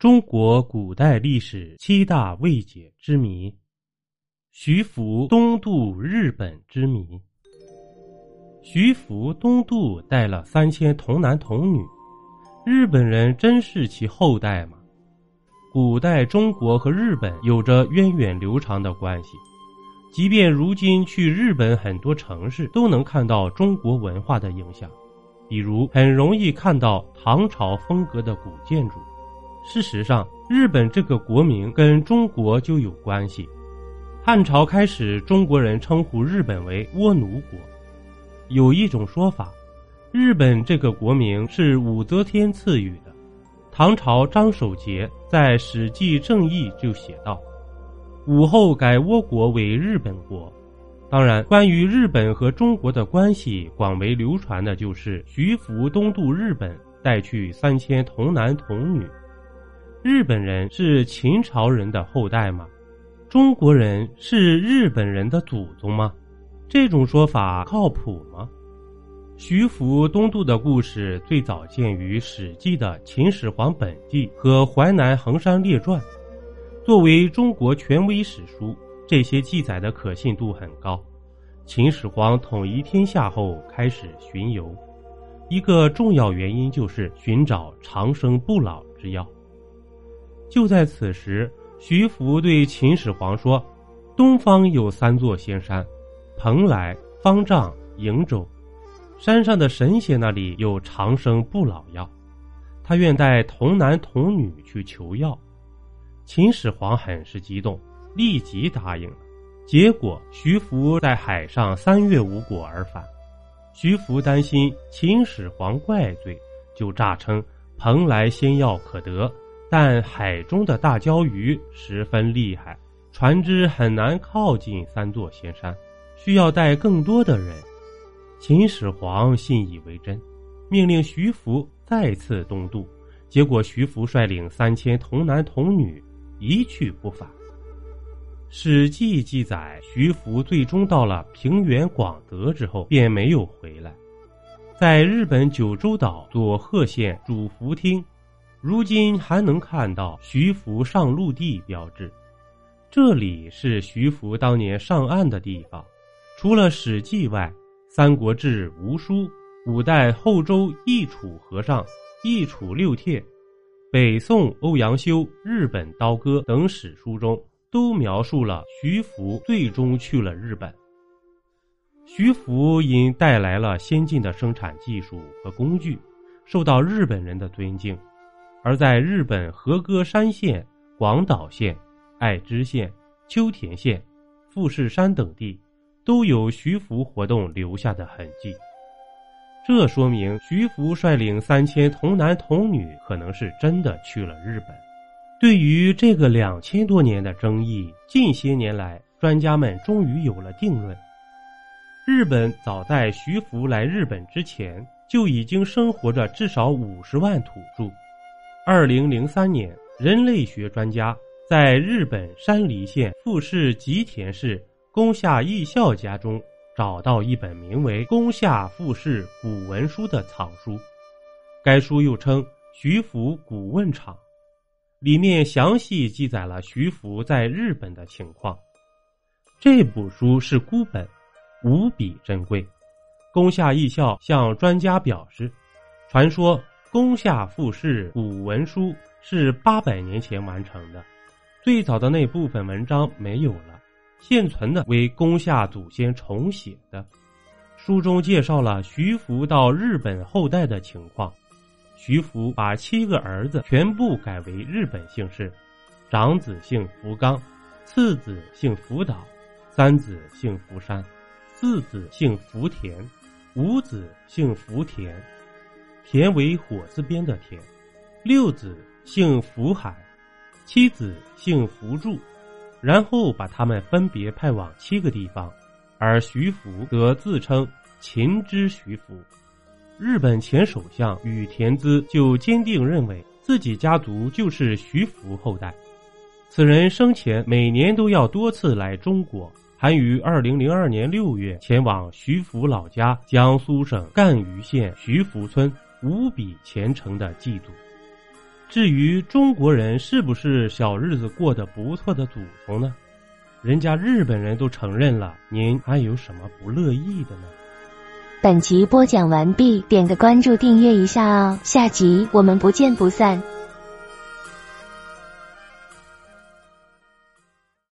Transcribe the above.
中国古代历史七大未解之谜，徐福东渡日本之谜。徐福东渡带了三千童男童女，日本人真是其后代吗？古代中国和日本有着源远流长的关系，即便如今去日本很多城市都能看到中国文化的影响，比如很容易看到唐朝风格的古建筑。事实上，日本这个国名跟中国就有关系。汉朝开始，中国人称呼日本为倭奴国。有一种说法，日本这个国名是武则天赐予的。唐朝张守节在《史记正义》就写道：“武后改倭国为日本国。”当然，关于日本和中国的关系，广为流传的就是徐福东渡日本，带去三千童男童女。日本人是秦朝人的后代吗？中国人是日本人的祖宗吗？这种说法靠谱吗？徐福东渡的故事最早见于《史记》的《秦始皇本纪》和《淮南衡山列传》，作为中国权威史书，这些记载的可信度很高。秦始皇统一天下后开始巡游，一个重要原因就是寻找长生不老之药。就在此时，徐福对秦始皇说：“东方有三座仙山，蓬莱、方丈、瀛洲。山上的神仙那里有长生不老药，他愿带童男童女去求药。”秦始皇很是激动，立即答应了。结果，徐福在海上三月无果而返。徐福担心秦始皇怪罪，就诈称蓬莱仙药可得。但海中的大礁鱼十分厉害，船只很难靠近三座仙山，需要带更多的人。秦始皇信以为真，命令徐福再次东渡。结果，徐福率领三千童男童女一去不返。《史记》记载，徐福最终到了平原广德之后，便没有回来，在日本九州岛佐贺县主福町。如今还能看到徐福上陆地标志，这里是徐福当年上岸的地方。除了《史记》外，《三国志》《吴书》五代后周易楚和尚、易楚六帖、北宋欧阳修《日本刀歌》等史书中，都描述了徐福最终去了日本。徐福因带来了先进的生产技术和工具，受到日本人的尊敬。而在日本和歌山县、广岛县、爱知县、秋田县、富士山等地，都有徐福活动留下的痕迹。这说明徐福率领三千童男童女，可能是真的去了日本。对于这个两千多年的争议，近些年来，专家们终于有了定论：日本早在徐福来日本之前，就已经生活着至少五十万土著。二零零三年，人类学专家在日本山梨县富士吉田市宫下义孝家中找到一本名为《宫下富士古文书》的藏书，该书又称《徐福古问场》，里面详细记载了徐福在日本的情况。这部书是孤本，无比珍贵。宫下义孝向专家表示，传说。宫下富士古文书是八百年前完成的，最早的那部分文章没有了，现存的为宫下祖先重写的。书中介绍了徐福到日本后代的情况。徐福把七个儿子全部改为日本姓氏，长子姓福冈，次子姓福岛，三子姓福山，四子姓福田，五子姓福田。田为火字边的田，六子姓福海，七子姓福柱，然后把他们分别派往七个地方，而徐福则自称秦之徐福。日本前首相羽田资就坚定认为自己家族就是徐福后代。此人生前每年都要多次来中国，还于二零零二年六月前往徐福老家江苏省赣榆县徐福村。无比虔诚的祭祖，至于中国人是不是小日子过得不错的祖宗呢？人家日本人都承认了，您还有什么不乐意的呢？本集播讲完毕，点个关注，订阅一下哦，下集我们不见不散。